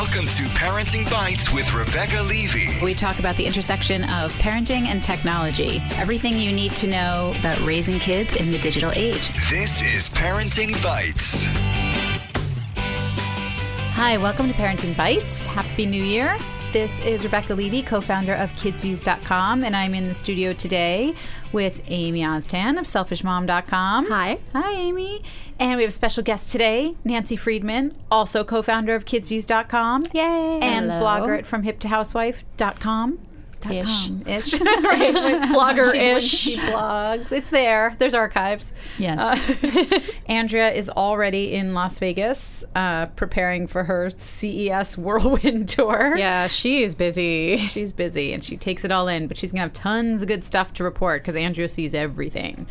Welcome to Parenting Bites with Rebecca Levey. We talk about the intersection of parenting and technology, everything you need to know about raising kids in the digital age. This is Parenting Bites. Hi, welcome to Parenting Bites. Happy New Year. This is Rebecca Levey, co founder of KidzVuz.com, and I'm in the studio today with Amy Oztan of SelfishMom.com. Hi. Hi, Amy. And we have a special guest today, Nancy Friedman, also co founder of KidzVuz.com. Yay. And Hello. blogger at FromHipToHousewife.com. Ish. Ish. Blogger ish. She blogs. It's there. There's archives. Yes. Uh, Andrea is already in Las Vegas, uh, preparing for her CES whirlwind tour. Yeah, she is busy. She's busy and she takes it all in, but she's gonna have tons of good stuff to report because Andrea sees everything.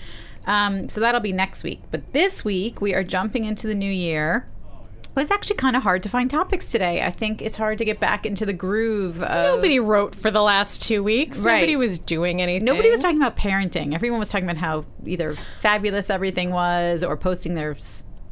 Um, so that'll be next week. But this week we are jumping into the new year. It was actually kind of hard to find topics today. I think it's hard to get back into the groove. Of, Nobody wrote for the last two weeks. Right. Nobody was doing anything. Nobody was talking about parenting. Everyone was talking about how either fabulous everything was or posting their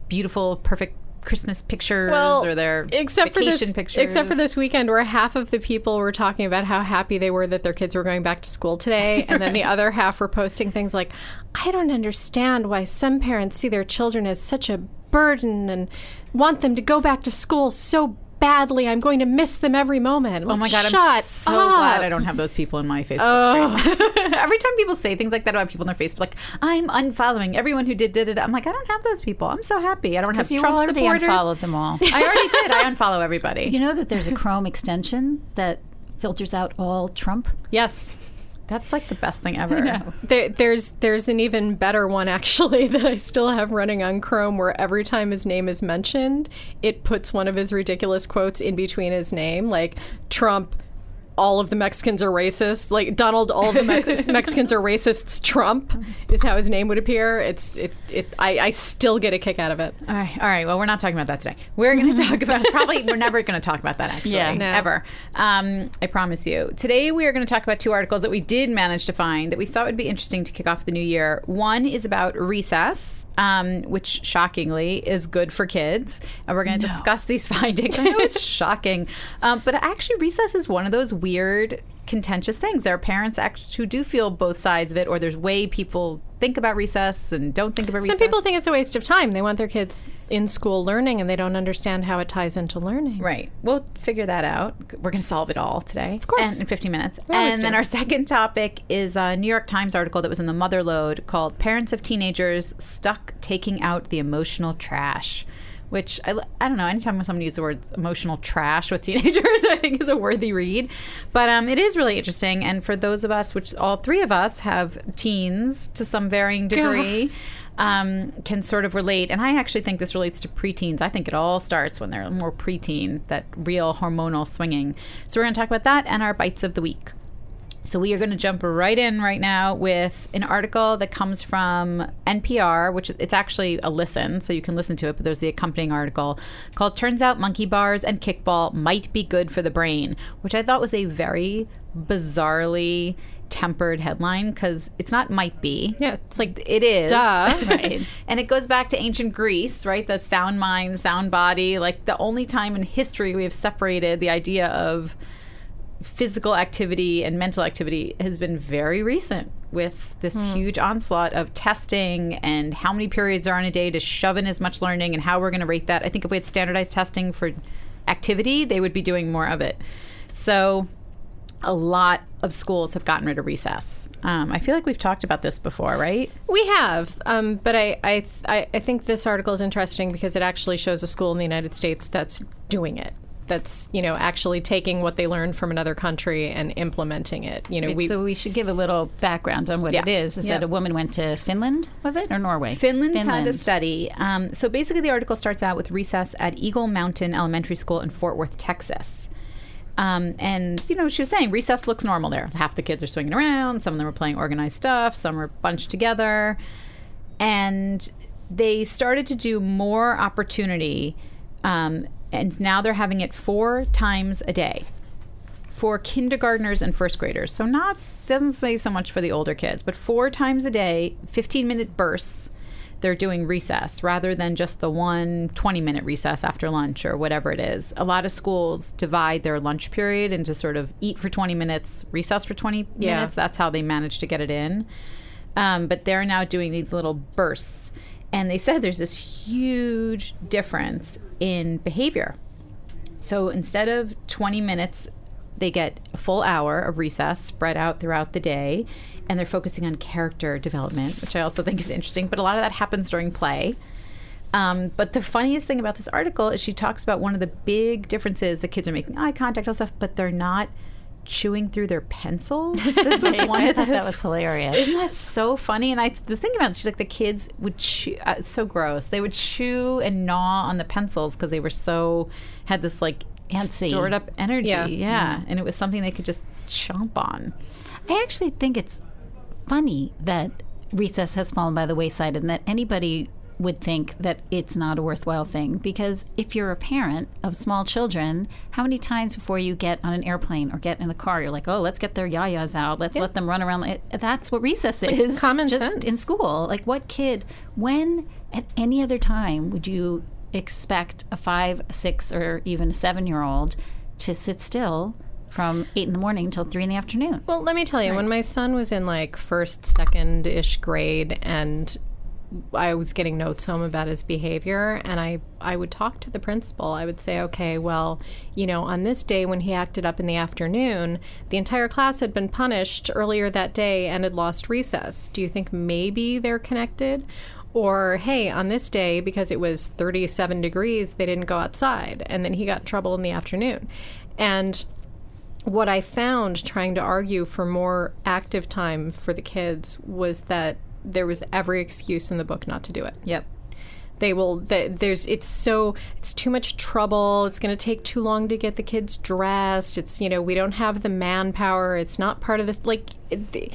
beautiful, perfect Christmas pictures well, or their except for vacation this, pictures. except for this weekend, where half of the people were talking about how happy they were that their kids were going back to school today, and then the other half were posting things like, "I don't understand why some parents see their children as such a burden and want them to go back to school so badly. I'm going to miss them every moment." Oh my god! Shut I'm so up. glad I don't have those people in my Facebook Oh. stream. Every time people say things like that about people on their Facebook, like I'm unfollowing everyone who did did it. I'm like, I don't have those people. I'm so happy. I don't have Because you Trump already supporters. unfollowed them all. I already did. I unfollow everybody. You know that there's a Chrome extension that filters out all Trump? Yes. That's like the best thing ever. There, there's there's an even better one actually that I still have running on Chrome where every time his name is mentioned, it puts one of his ridiculous quotes in between his name, like Trump. All of the Mexicans are racist. Like Donald, all of the Mex- Mexicans are racists. Trump is how his name would appear. It's it. it I, I still get a kick out of it. All right, all right. Well, we're not talking about that today. We're going to talk about probably we're never going to talk about that actually Yeah. No. ever. Um, I promise you. Today we are going to talk about two articles that we did manage to find that we thought would be interesting to kick off the new year. One is about recess, um, which shockingly is good for kids, and we're going to discuss these findings. I know it's shocking, um, but actually recess is one of those weird contentious things. There are parents actually who do feel both sides of it, or there's way people think about recess and don't think about Some recess. Some people think it's a waste of time. They want their kids in school learning, and they don't understand how it ties into learning. Right. We'll figure that out. We're going to solve it all today. Of course. And in 15 minutes. always And then do. our second topic is a New York Times article that was in the Motherlode called Parents of Teenagers Stuck Taking Out the Emotional Trash. Which I, I don't know. Anytime somebody uses the word emotional trash with teenagers, I think is a worthy read. But um, it is really interesting. And for those of us, which all three of us have teens to some varying degree, um, can sort of relate. And I actually think this relates to preteens. I think it all starts when they're more preteen, that real hormonal swinging. So we're going to talk about that and our bites of the week. So we are going to jump right in right now with an article that comes from NPR, which it's actually a listen, so you can listen to it. But there's the accompanying article called "Turns Out Monkey Bars and Kickball Might Be Good for the Brain," which I thought was a very bizarrely tempered headline because it's not might be. Yeah, it's like It is. Duh. right. And it goes back to ancient Greece, right? The sound mind, sound body. Like the only time in history we have separated the idea of physical activity and mental activity has been very recent with this huge onslaught of testing and how many periods are in a day to shove in as much learning and how we're going to rate that. I think if we had standardized testing for activity, they would be doing more of it. So a lot of schools have gotten rid of recess. Um, I feel like we've talked about this before, right? We have, um, but I, I, I I think this article is interesting because it actually shows a school in the United States that's doing it. That's you know actually taking what they learned from another country and implementing it. You know, we so we should give a little background on what Yeah. it is. Is Yeah. that a woman went to Finland, was it, or Norway? Finland, had a study. Um, so basically, the article starts out with recess at Eagle Mountain Elementary School in Fort Worth, Texas. Um, and you know, she was saying recess looks normal there. Half the kids are swinging around. Some of them are playing organized stuff. Some are bunched together, and they started to do more opportunity. Um, and now they're having it four times a day for kindergartners and first graders. So not doesn't say so much for the older kids, but four times a day, 15 minute bursts. they're doing recess rather than just the one 20 minute recess after lunch or whatever it is. A lot of schools divide their lunch period into sort of eat for 20 minutes, recess for 20 Yeah. minutes. That's how they manage to get it in. Um, but they're now doing these little bursts. And they said there's this huge difference in behavior. So instead of 20 minutes, they get a full hour of recess spread out throughout the day, and they're focusing on character development, which I also think is interesting. But a lot of that happens during play. Um, but the funniest thing about this article is she talks about one of the big differences the kids are making eye contact and stuff, but they're not chewing through their pencils. This was one I of thought that was hilarious. isn't that so funny? And I was thinking about it. She's like, the kids would chew. Uh, it's so gross. They would chew and gnaw on the pencils because they were so had this like Antsy. stored up energy. Yeah. Yeah, and it was something they could just chomp on. I actually think it's funny that recess has fallen by the wayside and that anybody would think that it's not a worthwhile thing because if you're a parent of small children, how many times before you get on an airplane or get in the car, you're like, oh, let's get their yayas out, let's let them run around. That's what recess is. common just sense. in school. Like, what kid, when at any other time would you expect a five, six, or even a seven year old to sit still? From eight in the morning till three in the afternoon. Well, let me tell you, when my son was in like first, second ish grade, and I was getting notes home about his behavior, and I, I would talk to the principal. I would say, okay, well, you know, on this day when he acted up in the afternoon, the entire class had been punished earlier that day and had lost recess. Do you think maybe they're connected? Or, hey, on this day, because it was 37 degrees, they didn't go outside, and then he got in trouble in the afternoon. And what I found trying to argue for more active time for the kids was that there was every excuse in the book not to do it. Yep. They will. The, there's. It's so. It's too much trouble. It's going to take too long to get the kids dressed. It's you know we don't have the manpower. It's not part of this. Like it,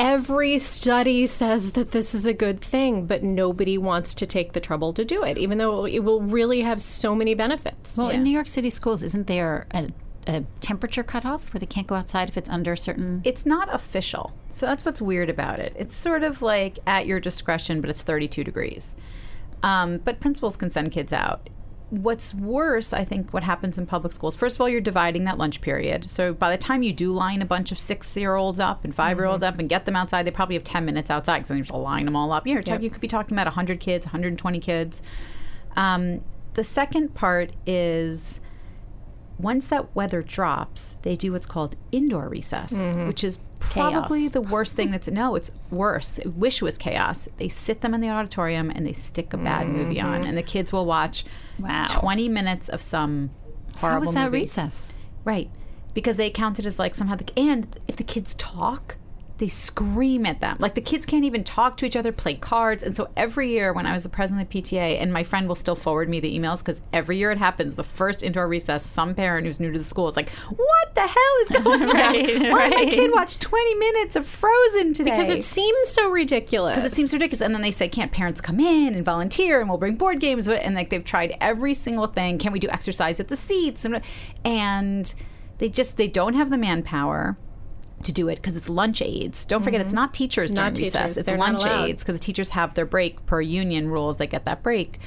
every study says that this is a good thing, but nobody wants to take the trouble to do it, even though it will really have so many benefits. Well, in New York City schools, isn't there a, a temperature cutoff where they can't go outside if it's under a certain? It's not official. So that's what's weird about it. It's sort of like at your discretion, but it's 32 degrees. Um, but principals can send kids out. What's worse, I think, what happens in public schools, first of all, you're dividing that lunch period. So by the time you do line a bunch of six year olds up and 5 year olds up and get them outside, they probably have 10 minutes outside because then you have to line them all up. You're talking- You could be talking about 100 kids, 120 kids. Um, the second part is once that weather drops, they do what's called indoor recess, mm-hmm. which is probably Chaos. the worst thing that's no, it's worse. I wish it was chaos. They sit them in the auditorium and they stick a bad movie on, mm-hmm. and the kids will watch Wow. 20 minutes of some horrible How was that movie. recess? Right. Because they count it as like somehow the and if the kids talk, they scream at them. Like the kids can't even talk to each other, play cards. And so every year when I was the president of the PTA, and my friend will still forward me the emails because every year it happens, the first indoor recess, some parent who's new to the school is like, What the hell is going on? Right, Why did my kid watch 20 minutes of Frozen today? because it seems so ridiculous. because it seems ridiculous. And then they say, can't parents come in and volunteer and we'll bring board games? And like they've tried every single thing. Can we do exercise at the seats? And, and they just, they don't have the manpower to do it because it's lunch aides. Don't forget, it's not teachers during Not teachers. recess. It's They're lunch aides because teachers have their break per union rules. They get that break.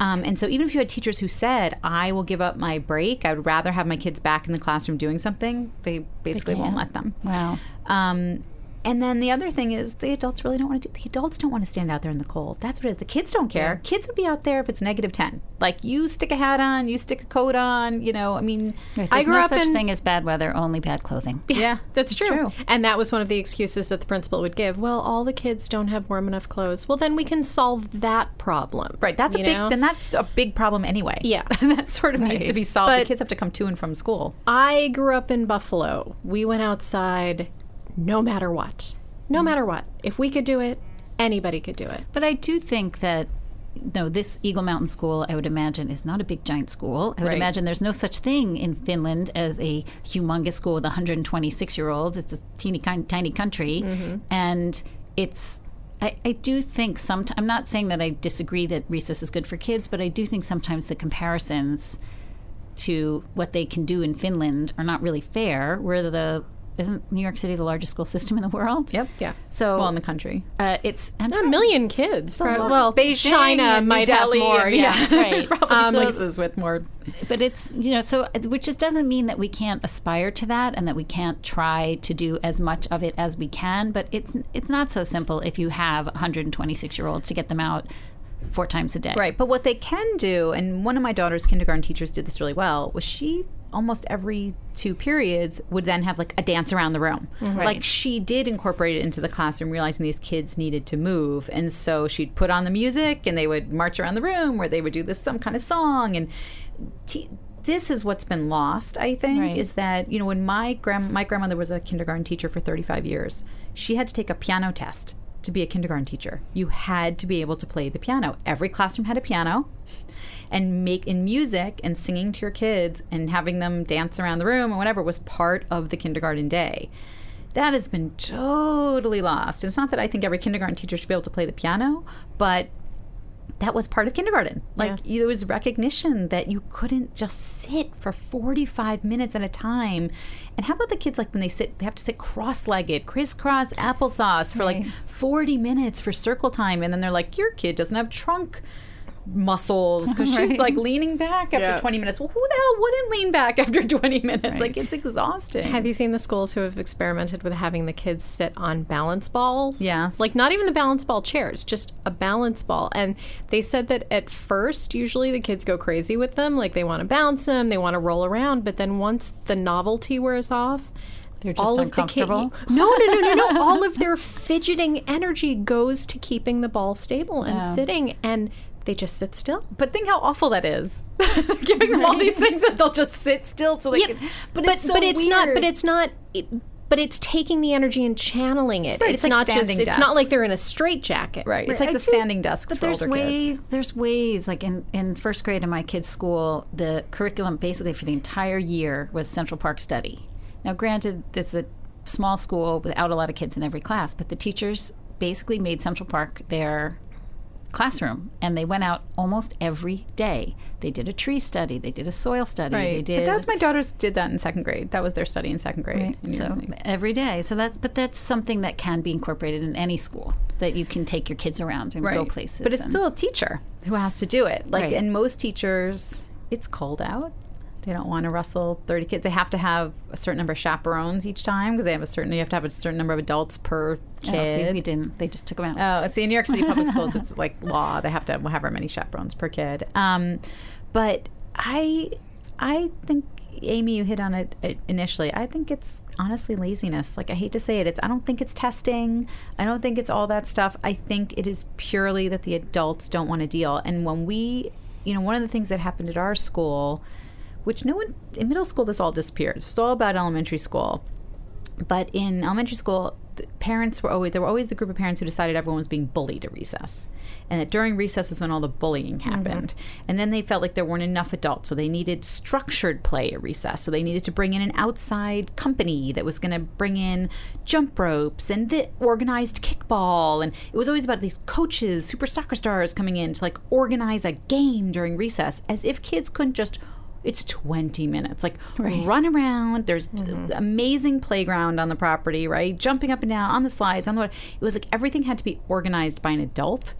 Um, and so even if you had teachers who said, I will give up my break, I would rather have my kids back in the classroom doing something, they basically won't can't. let them. Wow. Um, and then the other thing is the adults really don't want to do the adults don't want to stand out there in the cold. That's what it is. The kids don't care. Kids would be out there if it's negative 10. Like you stick a hat on, you stick a coat on, you know, I mean, Right, I There's grew no up such in- thing as bad weather, only bad clothing. yeah, That's it's true. And that was one of the excuses that the principal would give. Well, all the kids don't have warm enough clothes. Well, then we can solve that problem. Right, that's a you big know? then that's a big problem anyway. Yeah. that sort of needs to be solved. the kids have to come to and from school. I grew up in Buffalo. We went outside no matter what. No Mm. matter what. If we could do it, anybody could do it. But I do think that no, this Eagle Mountain School, I would imagine, is not a big giant school. I would Right. imagine there's no such thing in Finland as a humongous school with 126 year olds. It's a teeny tiny country, and it's. I, I do think sometimes I'm not saying that I disagree that recess is good for kids, but I do think sometimes the comparisons to what they can do in Finland are not really fair. Where the isn't New York City the largest school system in the world? Yep. Yeah. So Well, in the country. uh, it's and A million kids. prob- well, Beijing China and New might have Delhi more. and- Yeah. There's probably Um, so- places with more. but it's you know so which just doesn't mean that we can't aspire to that and that we can't try to do as much of it as we can but it's it's not so simple if you have 126 year olds to get them out four times a day Right. But what they can do, and one of my daughter's kindergarten teachers did this really well, was she almost every two periods would then have like a dance around the room. Mm-hmm. Like she did incorporate it into the classroom, realizing these kids needed to move. And so she'd put on the music and they would march around the room or they would do this some kind of song. And t- this is what's been lost, I think, Right. is that, you know, when my grand my grandmother was a kindergarten teacher for 35 years, she had to take a piano test to be a kindergarten teacher. You had to be able to play the piano. Every classroom had a piano. And make in music and singing to your kids and having them dance around the room or whatever was part of the kindergarten day. That has been totally lost. It's not that I think every kindergarten teacher should be able to play the piano, but that was part of kindergarten. Like Yeah. there was recognition that you couldn't just sit for 45 minutes at a time. And how about the kids like when they sit they have to sit cross-legged, crisscross applesauce for like 40 minutes for circle time and then they're like your kid doesn't have trunk muscles because she's like leaning back after Yeah. 20 minutes. Well, who the hell wouldn't lean back after 20 minutes? Like it's exhausting. Have you seen the schools who have experimented with having the kids sit on balance balls? Yes. Like not even the balance ball chairs, just a balance ball. And they said that at first, usually the kids go crazy with them. Like they want to bounce them, they want to roll around. But then once the novelty wears off, they're just all of the kid, uncomfortable no, no, no, no, no. All of their fidgeting energy goes to keeping the ball stable and Yeah. sitting, and they just sit still. But think how awful that is. They're giving them all these things that they'll just sit still so they Yeah, can. but But it's so but it's not. But it's not. It, but it's taking the energy and channeling it. Right, it's it's like not just. standing It's not like they're in a straitjacket. right. It's like I the think- standing desks But for there's older way kids. there's ways like in, in first grade in my kids' school, the curriculum basically for the entire year was Central Park study. Now, granted, it's a small school without a lot of kids in every class, but the teachers basically made Central Park their classroom, and they went out almost every day. They did a tree study, they did a soil study, they Right. did. But that's my daughters did that in second grade. That was their study in second grade. Right. So every day. So that's but that's something that can be incorporated in any school that you can take your kids around and go places. But it's still a teacher who has to do it. Like, Right. and most teachers, it's cold out. They don't want to wrestle 30 kids. They have to have a certain number of chaperones each time because they have a certain, you have to have a certain number of adults per kid. Oh, see, we didn't. They just took them out. Oh, see, in New York City public schools, it's like law. They have to have however many chaperones per kid. Um, but I, I think Amy, you hit on it initially. I think it's honestly laziness. Like I hate to say it, it's. I don't think it's testing. I don't think it's all that stuff. I think it is purely that the adults don't want to deal. And when we, you know, one of the things that happened at our school, which no one in middle school, this all disappeared. It was all about elementary school. But in elementary school the parents were always there were always the group of parents who decided everyone was being bullied at recess. And that during recess is when all the bullying mm-hmm. happened. And then they felt like there weren't enough adults so they needed structured play at recess. So they needed to bring in an outside company that was going to bring in jump ropes and the organized kickball. And it was always about these coaches super soccer stars coming in to like organize a game during recess as if kids couldn't just it's 20 minutes. Like run around. There's d- mm-hmm. amazing playground on the property right? Jumping up and down on the slides on the it was like everything had to be organized by an adult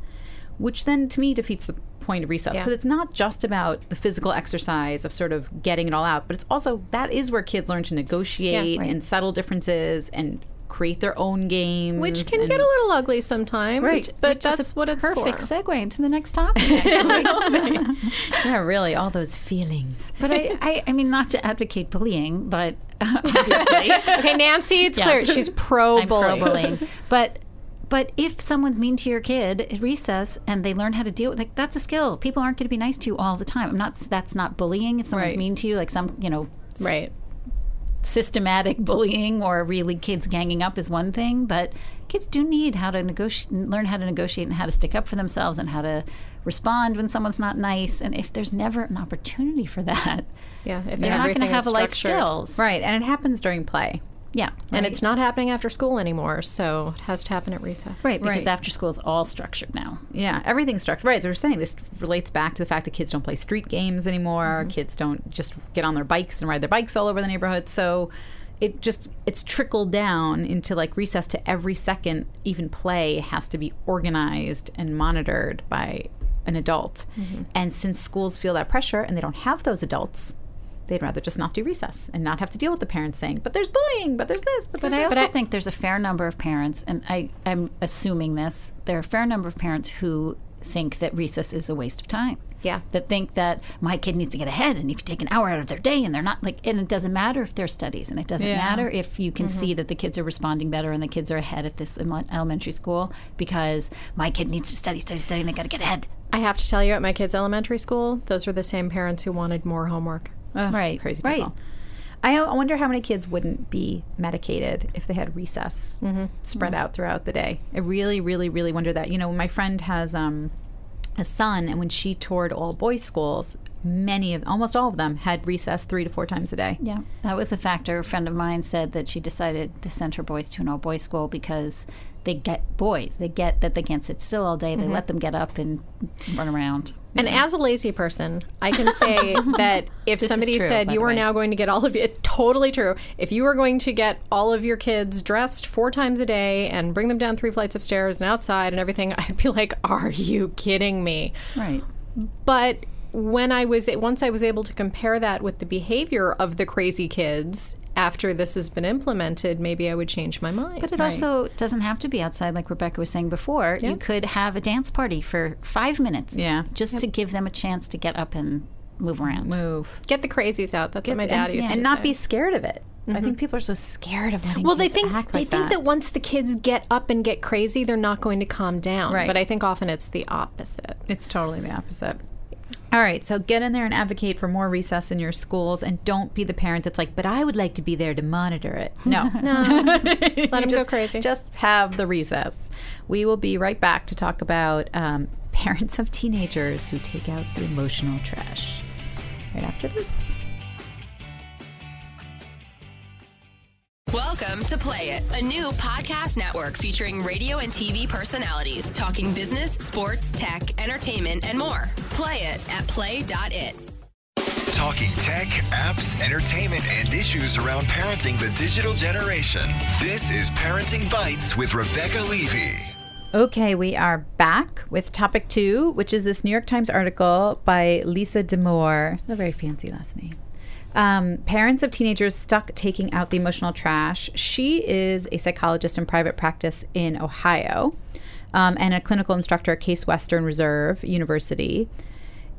which then to me defeats the point of recess. Yeah. because it's not just about the physical exercise of sort of getting it all out but it's also that is where kids learn to negotiate right. and settle differences and create their own games Which can get a little ugly sometimes. Right. But that's what it's perfect for. Perfect segue into the next topic. Yeah really all those feelings but I, I, I mean, not to advocate bullying, but Okay, Nancy, it's Yeah. clear. She's pro bullying. But but if someone's mean to your kid at recess and they learn how to deal with like that's a skill. People aren't going to be nice to you all the time. I'm not. That's not bullying. If someone's Right. mean to you, like some you know Right. Systematic bullying or really kids ganging up is one thing, but kids do need how to negotiate, learn how to negotiate and how to stick up for themselves and how to respond when someone's not nice. And if there's never an opportunity for that, Yeah. If they're not going to is have life skills, right and it happens during play Yeah, And it's not happening after school anymore, so it has to happen at recess. right because Right. after school is all structured now. Yeah, everything's structured. Right, they're saying this relates back to the fact that kids don't play street games anymore. Mm-hmm. Kids don't just get on their bikes and ride their bikes all over the neighborhood. So it just it's trickled down into like recess to every second even play has to be organized and monitored by an adult mm-hmm. and since schools feel that pressure and they don't have those adults they'd rather just not do recess and not have to deal with the parents saying but there's bullying but there's this but, But there's I this." also think there's a fair number of parents, and I, I'm assuming this, there are a fair number of parents who think that recess is a waste of time. Yeah. That think that my kid needs to get ahead, and if you take an hour out of their day and they're not like, and it doesn't matter if they're studies, and it doesn't Yeah. matter if you can mm-hmm. see that the kids are responding better and the kids are ahead at this elementary school because my kid needs to study, study, study, and they got to get ahead. I have to tell you, at my kids' elementary school, those were the same parents who wanted more homework. Ugh, Right, crazy right. people. I I wonder how many kids wouldn't be medicated if they had recess spread out throughout the day. I really, really, really wonder that. You know, my friend has um, a son, and when she toured all boys schools, many of almost all of them had recess three to four times a day. Yeah, that was a factor. A friend of mine said that she decided to send her boys to an all boys school because they get boys. They get that they can't sit still all day. They mm-hmm. let them get up and run around. And as a lazy person, I can say that if This somebody true, said you are way. now going to get all of it, totally true. If you are going to get all of your kids dressed four times a day and bring them down three flights of stairs and outside and everything, I'd be like, "Are you kidding me?" Right. But when I was once I was able to compare that with the behavior of the crazy kids after this has been implemented, maybe I would change my mind. But it also doesn't have to be outside, like Rebecca was saying before. You could have a dance party for five minutes. Yeah. Just to give them a chance to get up and move around. Move get the crazies out. That's what my dad and, used to say. and not be scared of it. I think mm-hmm. people are so scared of letting Well, they think act they like think that. once the kids get up and get crazy, they're not going to calm down. Right. But I think often it's the opposite. It's totally the opposite. All right, so get in there and advocate for more recess in your schools, and don't be the parent that's like, "But I would like to be there to monitor it." No, No, let them go just, crazy. Just have the recess. We will be right back to talk about um, parents of teenagers who take out the emotional trash. Right after this. Welcome to Play It, a new podcast network featuring radio and TV personalities talking business, sports, tech, entertainment, and more. Play it at play.it. Talking tech, apps, entertainment, and issues around parenting the digital generation. This is Parenting Bites with Rebecca Levey. Okay, we are back with topic two, which is this New York Times article by Lisa Damour. A very fancy last name. Um, parents of teenagers stuck taking out the emotional trash. She is a psychologist in private practice in Ohio um, and a clinical instructor at Case Western Reserve University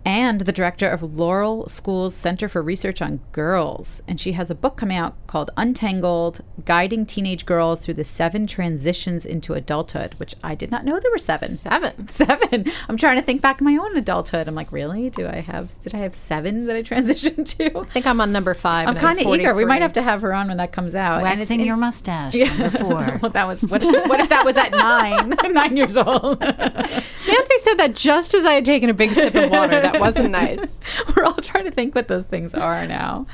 and the director of Laurel School's Center for Research on Girls. And she has a book coming out called Untangled Guiding Teenage Girls Through the Seven Transitions into Adulthood, which I did not know there were seven. Seven. Seven. I'm trying to think back in my own adulthood. I'm like, really? Do I have, did I have seven that I transitioned to? I think I'm on number 5 I'm kind of eager. We might have to have her on when that comes out. And it's Waxing in- your mustache, number four. well, that was what, what if that was at nine, nine years old? Nancy said that just as I had taken a big sip of water. That wasn't nice. We're all trying to think what those things are now.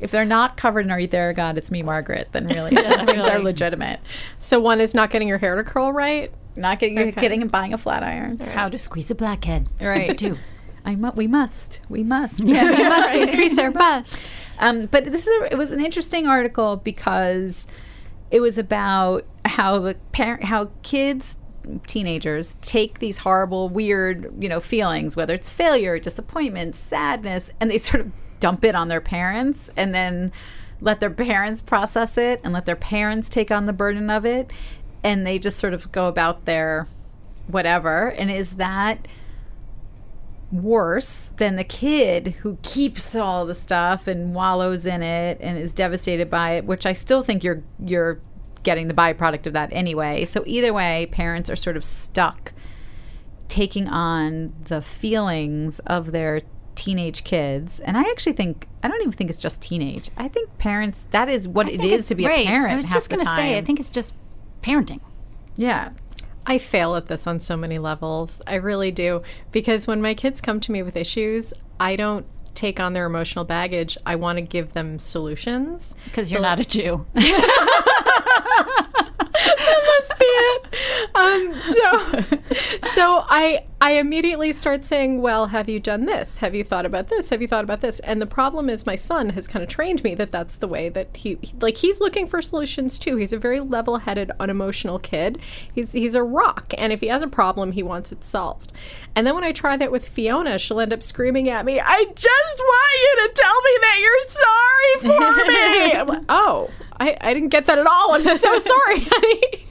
If they're not covered in our Ether God, it's me, Margaret, then really, I think they're legitimate. So one is not getting your hair to curl right. Not getting, Okay. getting and buying a flat iron. How to squeeze a blackhead. Right. Number two. I mu- we must. We must. We must increase our bust. Um, but this is a, it was an interesting article because it was about how the parent how kids teenagers take these horrible weird you know feelings whether it's failure disappointment sadness and they sort of dump it on their parents and then let their parents process it and let their parents take on the burden of it. And they just sort of go about their whatever. And is that worse than the kid who keeps all the stuff and wallows in it and is devastated by it which i still think you're you're getting the byproduct of that anyway so either way parents are sort of stuck taking on the feelings of their teenage kids and i actually think i don't even think it's just teenage i think parents that is what it it's- to be right. a parent I was half just the going to say, I think it's just parenting. yeah I fail at this on so many levels. I really do. Because when my kids come to me with issues, I don't take on their emotional baggage. I want to give them solutions. Because you're not a Jew. must be it. Um, so, so I I immediately start saying, "Well, have you done this? Have you thought about this? Have you thought about this?" And the problem is, my son has kind of trained me that that's the way that he like he's looking for solutions too. He's a very level-headed, unemotional kid. He's he's a rock, and if he has a problem, he wants it solved. And then when I try that with Fiona, she'll end up screaming at me, "I just want you to tell me that you're sorry for me." Like, oh, I, I didn't get that at all. I'm so sorry, honey.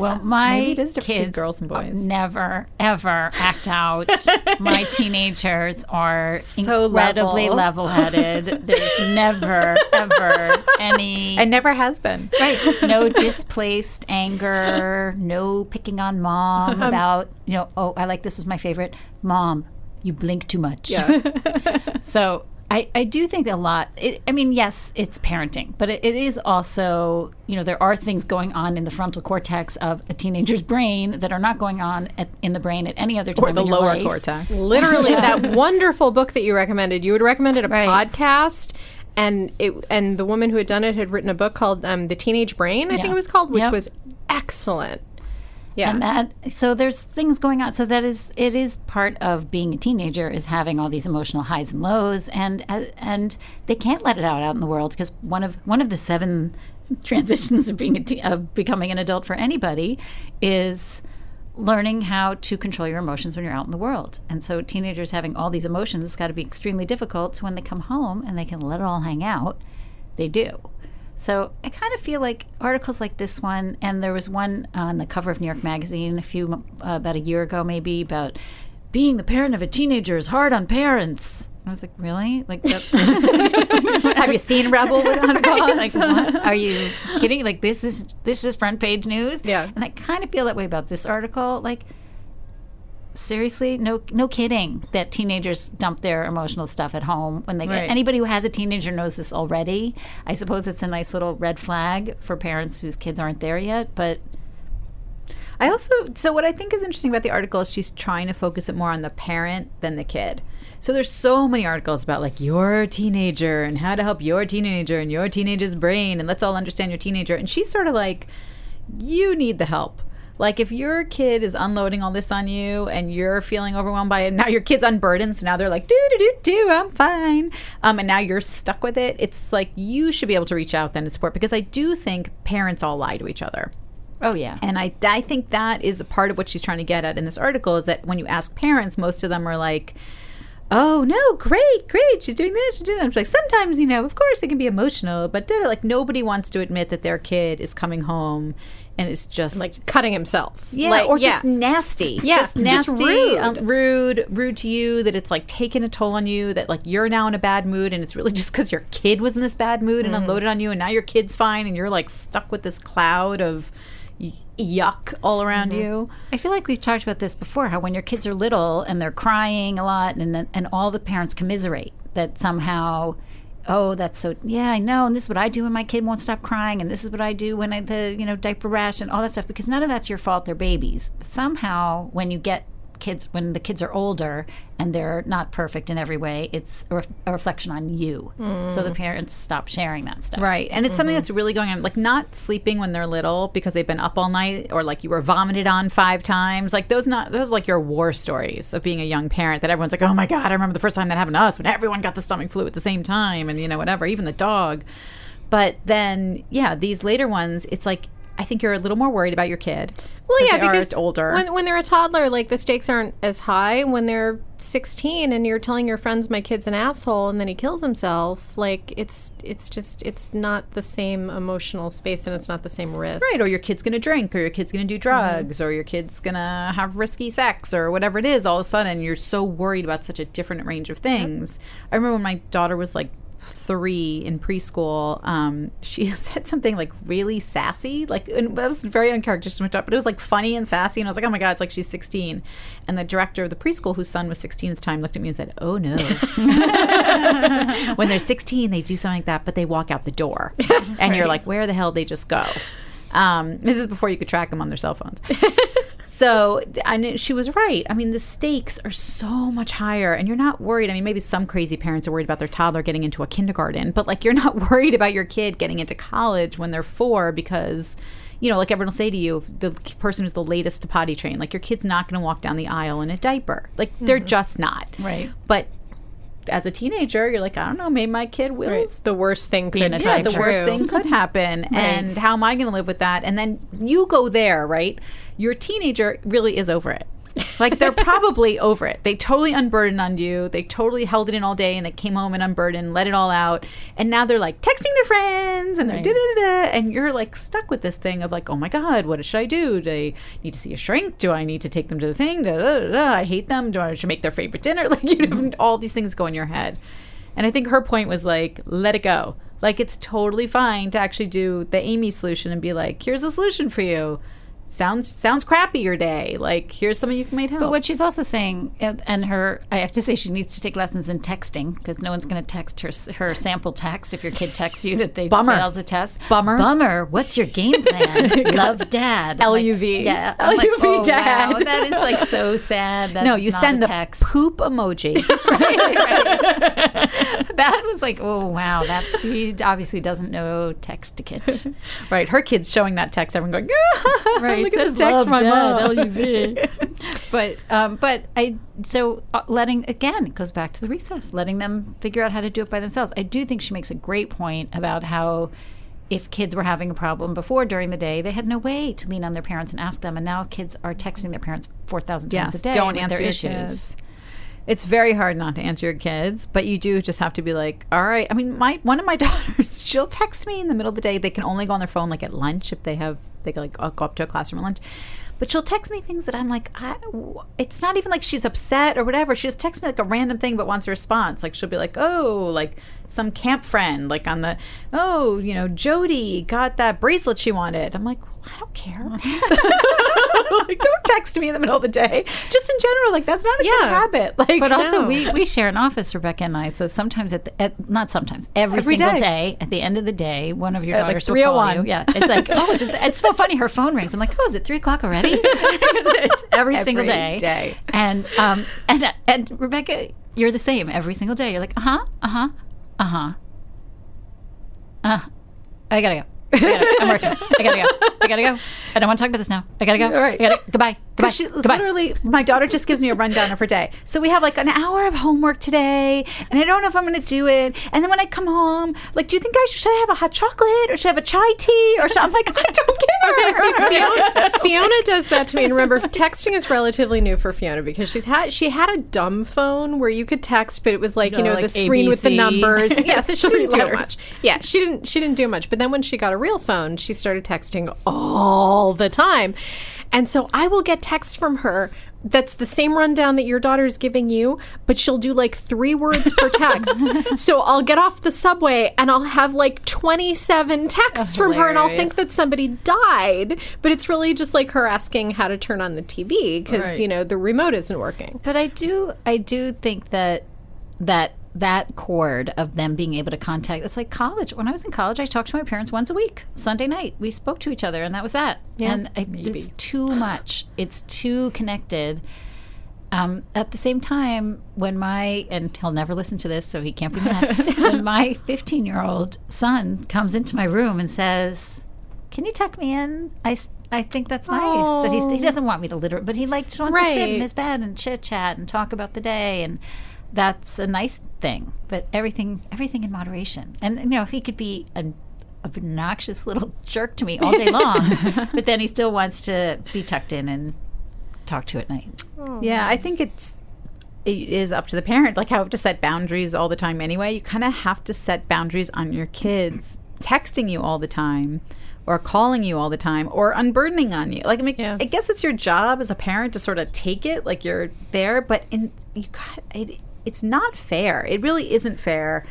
Well, my maybe it is kids girls and boys. never ever act out. my teenagers are So incredibly level. level-headed. There's never ever any It never has been. right. No displaced anger. No picking on mom uh-huh. about you know. Oh, I like this was my favorite. Mom, you blink too much. Yeah. So I, I do think a lot. It, I mean, yes, it's parenting, but it, it is also, you know, there are things going on in the frontal cortex of a teenager's brain that are not going on at, in the brain at any other time Or the in your lower life. cortex. literally that wonderful book that you recommended. You had recommended a Right. podcast, and it and the woman who had done it had written a book called um, "The Teenage Brain," I think it was called, which Yep. was excellent. Yeah, And that so there's things going on. So that is it is part of being a teenager is having all these emotional highs and lows, and uh, and they can't let it out out in the world because one of one of the seven transitions of being a te- of becoming an adult for anybody is learning how to control your emotions when you're out in the world. And so teenagers having all these emotions has got to be extremely difficult. So when they come home and they can let it all hang out, they do. So I kind of feel like articles like this one, and there was one on the cover of New York Magazine a few uh, about a year ago, maybe about being the parent of a teenager is hard on parents. I was like, really? Like, Have you seen Rebel with Goss? like, what? Are you kidding? Like, this is this is front page news. Yeah. and I kind of feel that way about this article. Like, seriously, no, no kidding that teenagers dump their emotional stuff at home when they get. Right. Anybody who has a teenager knows this already. I suppose it's a nice little red flag for parents whose kids aren't there yet, but. I also so what I think is interesting about the article is she's trying to focus it more on the parent than the kid. So there's so many articles about like your teenager and how to help your teenager and your teenager's brain and let's all understand your teenager. And she's sort of like, you need the help. Like if your kid is unloading all this on you and you're feeling overwhelmed by it, now your kid's unburdened, so now they're like, do do do do, I'm fine. Um, and now you're stuck with it. It's like you should be able to reach out then to support because I do think parents all lie to each other. Oh yeah, And I, I think that is a part of what she's trying to get at in this article is that when you ask parents, most of them are like, oh, no, great, great. She's doing this, she's doing that. It's like, sometimes, you know, of course it can be emotional, but like nobody wants to admit that their kid is coming home and it's just like cutting himself. yeah, Like, or yeah. just nasty. Yeah, just just rude. um, rude, rude to you. That it's like taking a toll on you. That like you're now in a bad mood, and it's really just because your kid was in this bad mood and unloaded on you, and now your kid's fine, and you're like stuck with this cloud of yuck all around Mm-hmm. you. I feel like we've talked about this before. How when your kids are little and they're crying a lot, and then, and all the parents commiserate that somehow, oh, that's so yeah, I know, and this is what I do when my kid won't stop crying, and this is what I do when I the you know diaper rash and all that stuff because none of that's your fault. They're babies. Somehow, when you get kids when the kids are older and they're not perfect in every way it's a, ref- a reflection on you so the hmm. parents stop sharing that stuff Right. And it's something mm-hmm. that's really going on. Like not sleeping when they're little because they've been up all night or like you were vomited on five times. Like those not those are like your war stories of being a young parent that everyone's like, Oh my God, I remember the first time that happened to us when everyone got the stomach flu at the same time and you know, whatever, even the dog. But then yeah, these later ones, it's like I think you're a little more worried about your kid. Well, yeah, because older. When, when they're a toddler, like the stakes aren't as high. When they're 16 and you're telling your friends my kid's an asshole and then he kills himself, like it's it's just it's not the same emotional space and it's not the same risk. Right, or your kid's gonna drink, or your kid's gonna do mm-hmm. drugs, or your kid's gonna have risky sex, or whatever it is. All of a sudden, you're so worried about such a different range of things. I remember when my daughter was like three in preschool, um, she said something like really sassy, like and that was very uncharacteristic, but it was like funny and sassy, and I was like, oh my god, it's like she's 16. And the director of the preschool, whose son was 16 at the time, looked at me and said, oh no. when they're 16, they do something like that, but they walk out the door, and you're like, where the hell did they just go? Um, this is before you could track them on their cell phones. So, and she was right. I mean, the stakes are so much higher, and you're not worried. I mean, maybe some crazy parents are worried about their toddler getting into a kindergarten, but like, you're not worried about your kid getting into college when they're four because you know, like everyone will say to you, the person who's the latest to potty train, like your kid's not going to walk down the aisle in a diaper. Like they're mm-hmm. just not. Right. But as a teenager, you're like, I don't know, maybe my kid will. Right. The worst thing could happen. Yeah, the true. worst thing could happen. And how am I going to live with that? And then you go there, right? Your teenager really is over it. Like they're probably over it. They totally unburdened on you. They totally held it in all day and they came home and unburdened, let it all out. And now they're like texting their friends and they're da da da da. And you're like stuck with this thing of like, oh my God, what should I do? Do I need to see a shrink? Do I need to take them to the thing? Da, da, da, da. I hate them. Do I should make their favorite dinner? Like you have mm-hmm. all these things go in your head. And I think her point was like, let it go. Like it's totally fine to actually do the Amy solution and be like, here's a solution for you. Sounds sounds crappy your day. Like here's something you can make help. But what she's also saying, and her, I have to say, she needs to take lessons in texting because no one's going to text her her sample text if your kid texts you that they Bummer. failed a test. Bummer. Bummer. What's your game plan? Love dad. I'm like, LUV. yeah. I'm like, LUV oh, dad. Wow, that is like so sad. That's no, you not send a the text. poop emoji. that was like, oh wow, that's she obviously doesn't know text to kit. right. Her kid's showing that text. Everyone going, right. Look at says text love my dad, mom. LUV. but um, but I so uh, letting again it goes back to the recess, letting them figure out how to do it by themselves. I do think she makes a great point about how if kids were having a problem before during the day, they had no way to lean on their parents and ask them, and now kids are texting their parents four thousand times Yes, a day. don't with answer their your issues. It's very hard not to answer your kids, but you do just have to be like, all right. I mean, my one of my daughters, she'll text me in the middle of the day. They can only go on their phone like at lunch if they have they like I'll go up to a classroom at lunch. But she'll text me things that I'm like, I, it's not even like she's upset or whatever. She just texts me like a random thing, but wants a response. Like she'll be like, oh, like some camp friend, like on the, oh, you know, Jody got that bracelet she wanted. I'm like, I don't care. like, don't text me in the middle of the day. Just in general, like that's not a good habit. Like, But also, No. we, we share an office, Rebecca and I. So sometimes at, the, at not sometimes every, Every single day. day. at the end of the day, one of your At, like, daughters will call you. Yeah, it's like oh, is it, it's so funny. Her phone rings. I'm like, oh, is it three o'clock already? it's every, single Every day. day. And um and and Rebecca, you're the same every single day. You're like, uh huh, uh huh, uh huh, uh. I gotta go. I gotta, I'm working. I gotta go. I gotta go. I don't want to talk about this now. I gotta go. All right. I gotta, goodbye. Goodbye. She goodbye. literally, my daughter just gives me a rundown of her day. So we have like an hour of homework today, and I don't know if I'm going to do it. And then when I come home, like, do you think I should, should I have a hot chocolate or should I have a chai tea or should, I'm like, I don't care. Okay, see, Fiona, Fiona does that to me. And remember, texting is relatively new for Fiona because she's had she had a dumb phone where you could text, but it was like you No, know like the screen with the numbers. Yeah, so she didn't do much. Yeah, she didn't she didn't do much. But then when she got a real phone, she started texting all the time, and so I will get texts from her. That's the same rundown that your daughter's giving you, but she'll do like three words per text. so I'll get off the subway and I'll have like 27 texts from her, and I'll think that somebody died, but it's really just like her asking how to turn on the TV because Right. you know the remote isn't working. But I do, I do think that that that chord of them being able to contact it's like college. When i was in college i talked to my parents once a week sunday night. We spoke to each other and that was that. And I, it's too much. It's too connected. Um, at the same time when my and he'll never listen to this so he can't be mad. When my 15 year old son comes into my room and says can you tuck me in? I I think that's nice. That he's, he doesn't want me to literally, but he likes wants to sit in his bed and chit chat and talk about the day, and that's a nice thing. But everything, everything in moderation. And you know, he could be an obnoxious little jerk to me all day long, but then he still wants to be tucked in and talk to at night. Oh, yeah, I think it's it is up to the parent. Like how to set boundaries all the time anyway. You kind of have to set boundaries on your kids texting you all the time or calling you all the time or unburdening on you. Like I mean, Yeah. I guess it's your job as a parent to sort of take it like you're there, but in you got it, it's not fair. It really isn't fair.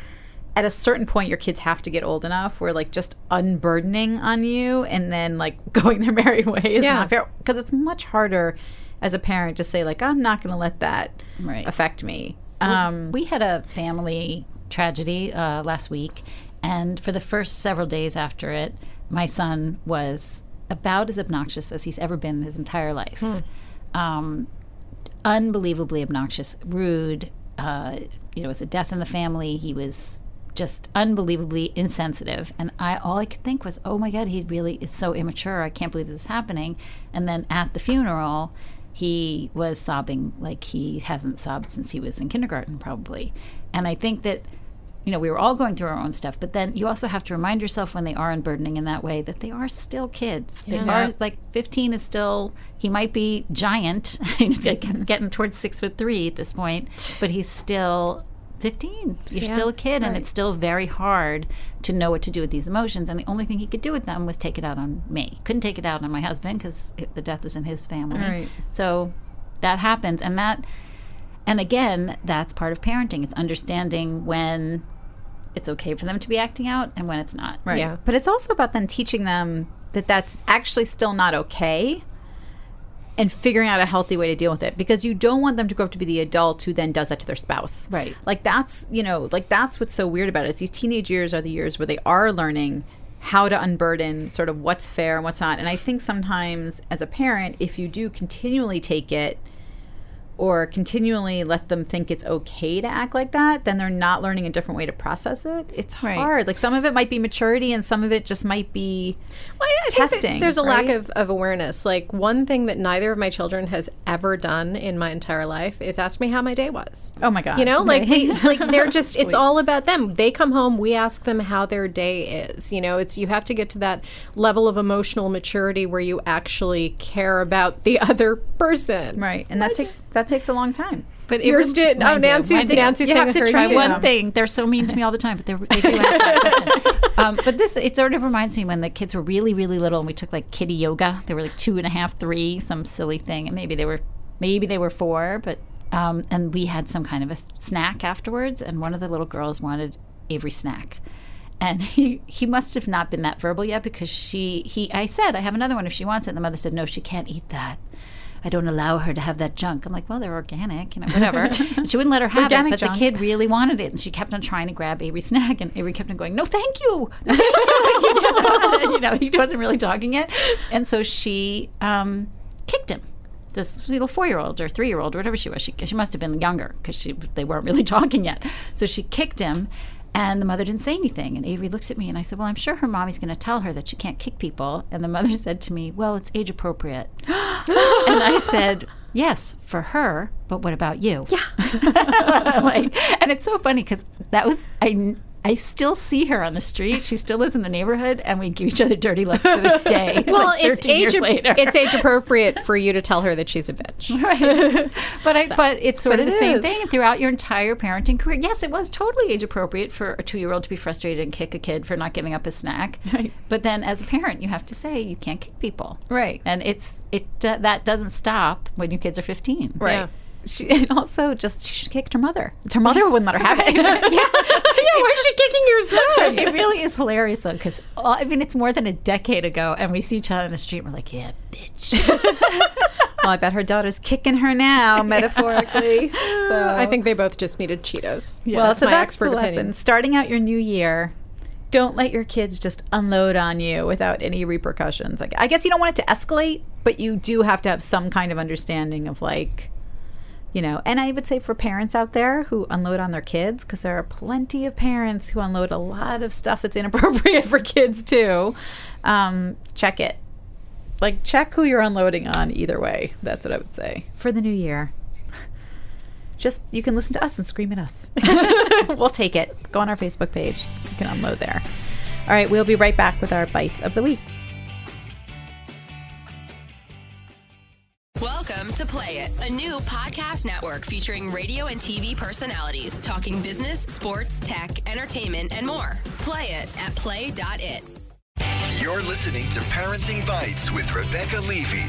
At a certain point, your kids have to get old enough where like just unburdening on you and then like going their merry way is Yeah. not fair because it's much harder as a parent to say like I'm not going to let that Right. affect me. Um, we had a family tragedy uh, last week, and for the first several days after it, my son was about as obnoxious as he's ever been in his entire life. Um, unbelievably obnoxious, rude. Uh, you know, it was a death in the family. He was just unbelievably insensitive. And I all I could think was, oh my God, he really is so immature. I can't believe this is happening. And then at the funeral, he was sobbing like he hasn't sobbed since he was in kindergarten, probably. And I think that you know, we were all going through our own stuff, but then you also have to remind yourself when they are unburdening in that way that they are still kids. They are like 15 is still, he might be giant, he's getting towards six foot three at this point, but he's still 15. You're still a kid, and it's still very hard to know what to do with these emotions. And the only thing he could do with them was take it out on me. Couldn't take it out on my husband because the death was in his family. Right. So that happens, and that and again, that's part of parenting. It's understanding when it's okay for them to be acting out and when it's not. Right. Yeah. But it's also about then teaching them that that's actually still not okay and figuring out a healthy way to deal with it because you don't want them to grow up to be the adult who then does that to their spouse. Right. Like that's, you know, like that's what's so weird about it is these teenage years are the years where they are learning how to unburden sort of what's fair and what's not. And I think sometimes as a parent, if you do continually take it or continually let them think it's okay to act like that, then they're not learning a different way to process it. It's Right. hard. Like some of it might be maturity and some of it just might be Well, think testing. there's a lack of, of awareness. Like one thing that neither of my children has ever done in my entire life is ask me how my day was. Oh my god. You know, like we, like they're just it's all about them. They come home, we ask them how their day is. You know, it's you have to get to that level of emotional maturity where you actually care about the other person. Right. And that takes that takes a long time. But Yours did. Oh, Mine do. Nancy's Mine do. Nancy's You have to try did. one thing. They're so mean to me all the time, but they're, they do ask that question. Um, but this, it sort of reminds me when the kids were really, really little and we took like kitty yoga. They were like two and a half, three, some silly thing. And maybe they were, maybe they were four, but, um, and we had some kind of a snack afterwards. And one of the little girls wanted Avery snack. And he, he must have not been that verbal yet because she, he, I said, I have another one if she wants it. And the mother said, no, she can't eat that. I don't allow her to have that junk. I'm like, well, they're organic, you know, whatever. she wouldn't let her have it, but junk. the kid really wanted it, and she kept on trying to grab Avery's snack, and Avery kept on going, "No, thank you." you know, he wasn't really talking yet, and so she um, kicked him. This little four-year-old or three-year-old or whatever she was, she she must have been younger because she they weren't really talking yet. So she kicked him, and the mother didn't say anything. And Avery looks at me, and I said, "Well, I'm sure her mommy's going to tell her that she can't kick people." And the mother said to me, "Well, it's age appropriate." and I said, "Yes, for her, but what about you?" Yeah. like, and it's so funny because that was I. I still see her on the street. She still lives in the neighborhood, and we give each other dirty looks to this day. It's Well, like it's 13 years age later. it's age appropriate for you to tell her that she's a bitch. right. But I, but it's sort But of the it same thing throughout your entire parenting career. Yes, it was totally age appropriate for a two year old to be frustrated and kick a kid for not giving up a snack. Right. But then, as a parent, you have to say you can't kick people. Right. And it's it uh, that doesn't stop when your kids are fifteen. Right. Yeah. She, and also, just she kicked her mother. Her mother wouldn't let her have it. yeah, why is she kicking your son? It really is hilarious though, because uh, I mean it's more than a decade ago, and we see each other in the street. and We're like, "Yeah, bitch." well, I bet her daughter's kicking her now, metaphorically. So I think they both just needed Cheetos. well, that's so my that's expert the lesson. opinion. Starting out your new year, don't let your kids just unload on you without any repercussions. Like, I guess you don't want it to escalate, but you do have to have some kind of understanding of like, you know. And I would say for parents out there who unload on their kids, because there are plenty of parents who unload a lot of stuff that's inappropriate for kids too. Um, check it. Like, check who you're unloading on either way. That's what I would say for the new year just you can listen to us and scream at us. we'll take it. Go on our Facebook page. You can unload there. All right, we'll be right back with our bites of the week. Welcome to Play It, a new podcast network featuring radio and TV personalities talking business, sports, tech, entertainment, and more. Play it at play.it. You're listening to Parenting Bites with Rebecca Levey.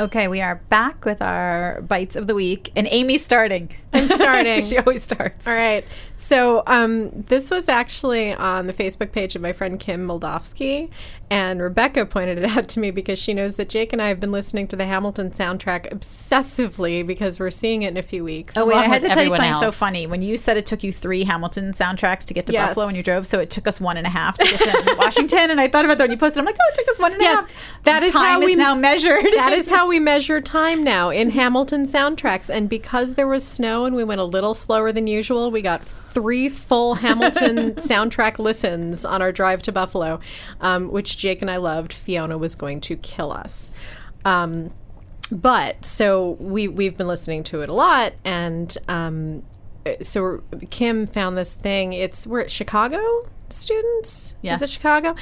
Okay, we are back with our bites of the week, and Amy's starting. I'm starting. she always starts. All right. So um, this was actually on the Facebook page of my friend Kim Moldovsky, and Rebecca pointed it out to me because she knows that Jake and I have been listening to the Hamilton soundtrack obsessively because we're seeing it in a few weeks. Oh wait, I had to with tell you everyone something so funny. When you said it took you three Hamilton soundtracks to get to Yes. Buffalo when you drove, so it took us one and a half to get to Washington. And I thought about that when you posted. I'm like, oh, it took us one and a half. Yes, that is time how we- is now measured. that is how we measure time now in Hamilton soundtracks. And because there was snow and we went a little slower than usual, we got three full Hamilton soundtrack listens on our drive to Buffalo, um, which Jake and I loved. Fiona was going to kill us. Um, but so we we've been listening to it a lot, and um, so Kim found this thing. It's we're at Chicago students. Yes. Is it Chicago?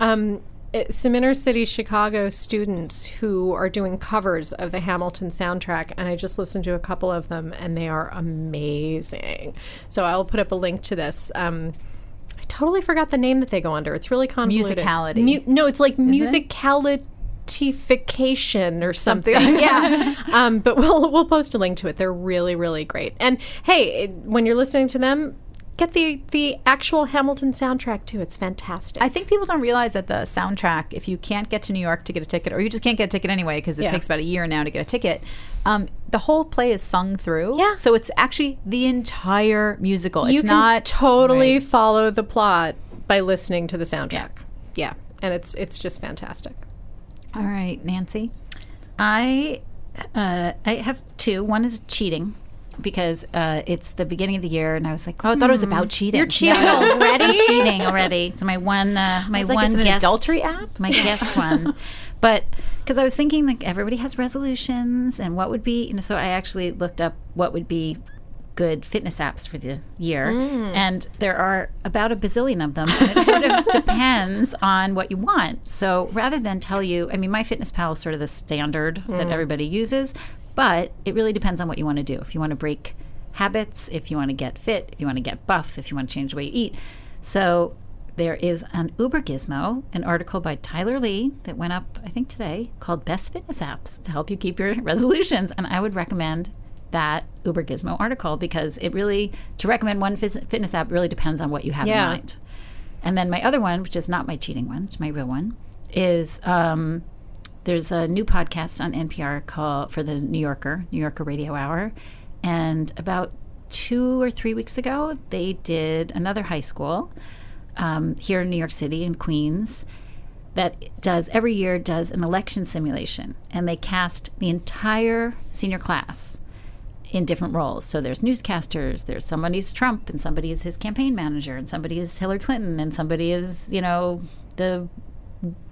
Um, it's some inner city Chicago students who are doing covers of the Hamilton soundtrack, and I just listened to a couple of them, and they are amazing. So I'll put up a link to this. Um, I totally forgot the name that they go under. It's really convoluted. Musicality. Mu- no, it's like musicalitification or something. yeah. Um, but we'll we'll post a link to it. They're really really great. And hey, it, when you're listening to them, get the the actual Hamilton soundtrack too. It's fantastic. I think people don't realize that the soundtrack, if you can't get to New York to get a ticket, or you just can't get a ticket anyway, because it Yeah. takes about a year now to get a ticket, um, the whole play is sung through. Yeah. So it's actually the entire musical. It's you can not totally Right. follow the plot by listening to the soundtrack. Yeah. And it's it's just fantastic. All right, Nancy. I uh, I have two. One is cheating because uh, it's the beginning of the year, and I was like, Oh, I thought it was about cheating. You're cheating No, already? I'm cheating already. It's my one, uh, my like, one is it an guest adultery app? My guest one, but because I was thinking like everybody has resolutions, and what would be, you know, so I actually looked up what would be good fitness apps for the year, Mm. and there are about a bazillion of them. And it sort of depends on what you want. So rather than tell you, I mean, MyFitnessPal is sort of the standard Mm. that everybody uses, but it really depends on what you want to do. If you want to break habits, if you want to get fit, if you want to get buff, if you want to change the way you eat. So there is an Ubergizmo, an article by Tyler Lee that went up, I think today, called Best Fitness Apps to help you keep your resolutions. And I would recommend that Ubergizmo article because it really, to recommend one phys- fitness app really depends on what you have Yeah. in mind. And then my other one, which is not my cheating one, it's my real one, is um, there's a new podcast on NPR called for the New Yorker, New Yorker Radio Hour, and about two or three weeks ago, they did another high school um, here in New York City in Queens that does every year does an election simulation, and they cast the entire senior class in different roles. So there's newscasters, there's somebody's Trump, and somebody is his campaign manager, and somebody is Hillary Clinton, and somebody is you know the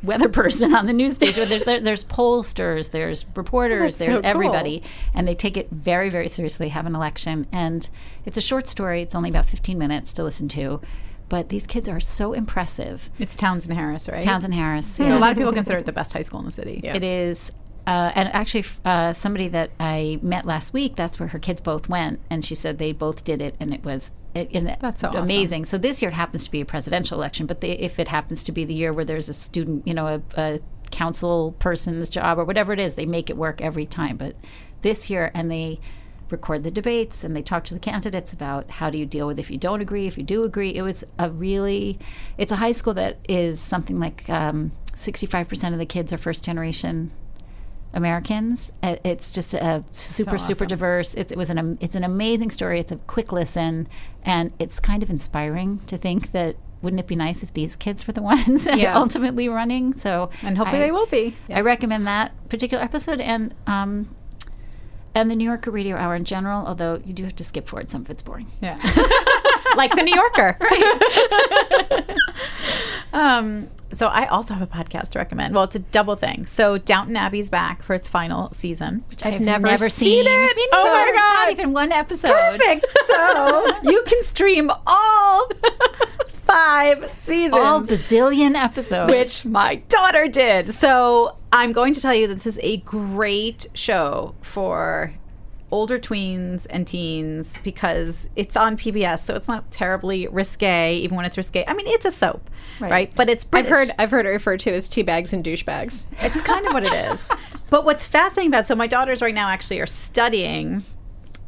weather person on the news station. There's there, there's pollsters, there's reporters, That's there's so cool. everybody, and they take it very very seriously. Have an election, and it's a short story. It's only about 15 minutes to listen to, but these kids are so impressive. It's Townsend Harris, right? Townsend Harris. So a lot of people consider it the best high school in the city. Yeah. It is. Uh, and actually, uh, somebody that I met last week, that's where her kids both went. And she said they both did it, and it was it, That's so awesome. amazing. So this year it happens to be a presidential election, but they, if it happens to be the year where there's a student, you know, a, a council person's job or whatever it is, they make it work every time. But this year, and they record the debates and they talk to the candidates about how do you deal with if you don't agree, if you do agree. It was a really, it's a high school that is something like um, 65% of the kids are first generation Americans. Uh, It's just a super, super awesome. diverse. It's, it was an it's an amazing story. It's a quick listen, and it's kind of inspiring to think that wouldn't it be nice if these kids were the ones Yeah. ultimately running? So And hopefully I- they will be. I recommend that particular episode and um, and the New Yorker Radio Hour in general. Although you do have to skip forward some of it's boring. Yeah. like the New Yorker. um, so I also have a podcast to recommend. Well, it's a double thing. So Downton Abbey's back for its final season. Which I've never seen it. Oh my God. Not even one episode. Perfect. So you can stream all five seasons. All bazillion episodes. which my daughter did. So I'm going to tell you that this is a great show for older tweens and teens because it's on PBS, so it's not terribly risque, even when it's risque. I mean, it's a soap, right? But it's I've heard I've heard it referred to as tea bags and douchebags. It's kind of what it is. But what's fascinating about so my daughters right now actually are studying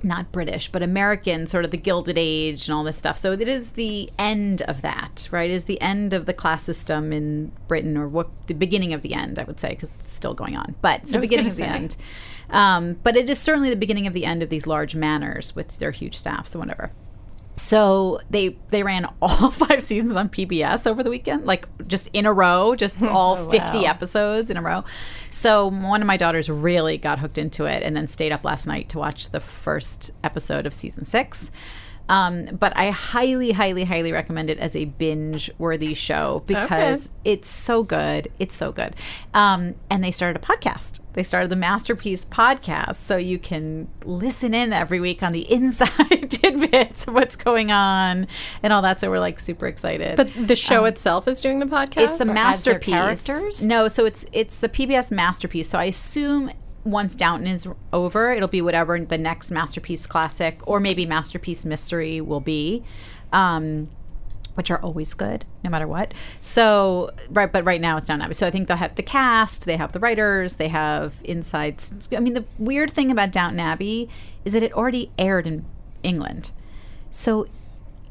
not British, but American, sort of the Gilded Age and all this stuff. So it is the end of that, right? It is the end of the class system in Britain, or what the beginning of the end, I would say, because it's still going on. But it's the beginning of the end. Um, but it is certainly the beginning of the end of these large manors with their huge staffs and whatever. So they they ran all five seasons on PBS over the weekend, like just in a row, just all Oh, 50 episodes in a row. So one of my daughters really got hooked into it and then stayed up last night to watch the first episode of season six. Um, but I highly, highly, highly recommend it as a binge worthy show because it's so good. It's so good. Um, and they started a podcast. They started the Masterpiece podcast. So you can listen in every week on the inside tidbits of what's going on and all that. So we're like super excited. But the show itself is doing the podcast. It's the masterpiece. characters? No, so it's it's the PBS masterpiece. So I assume once Downton is over, it'll be whatever the next masterpiece classic or maybe masterpiece mystery will be. Um, which are always good, no matter what. So, right, but right now it's Downton Abbey. So I think they'll have the cast, they have the writers, they have insights. I mean, the weird thing about Downton Abbey is that it already aired in England. So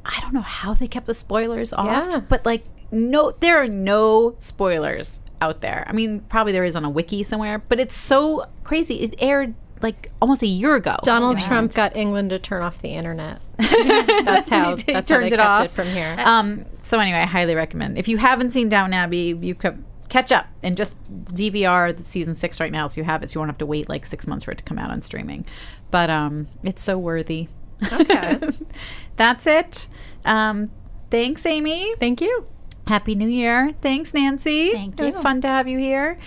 I don't know how they kept the spoilers off, Yeah. but like no there are no spoilers out there. I mean, probably there is on a wiki somewhere, but it's so crazy. It aired like almost a year ago. Donald Trump got England to turn off the internet. That's how. He that's how turns they it kept off. it from here. Um, so anyway, I highly recommend. If you haven't seen Downton Abbey, you could catch up and just DVR the season six right now, so you have it, so you won't have to wait like six months for it to come out on streaming. But um, it's so worthy. Okay. That's it. Um, thanks, Amy. Thank you. Happy New Year. Thanks, Nancy. Thank It was fun to have you here.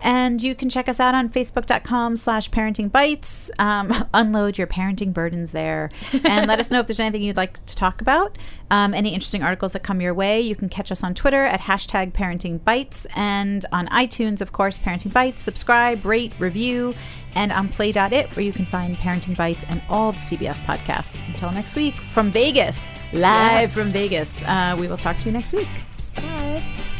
And you can check us out on facebook.com slash parenting bites. Um, unload your parenting burdens there. And let us know if there's anything you'd like to talk about. Um, any interesting articles that come your way. You can catch us on Twitter at hashtag parenting bites and on iTunes, of course, parenting bites. Subscribe, rate, review, and on play.it, where you can find parenting bites and all the CBS podcasts. Until next week, from Vegas, live Yes. from Vegas. Uh, we will talk to you next week subscribe.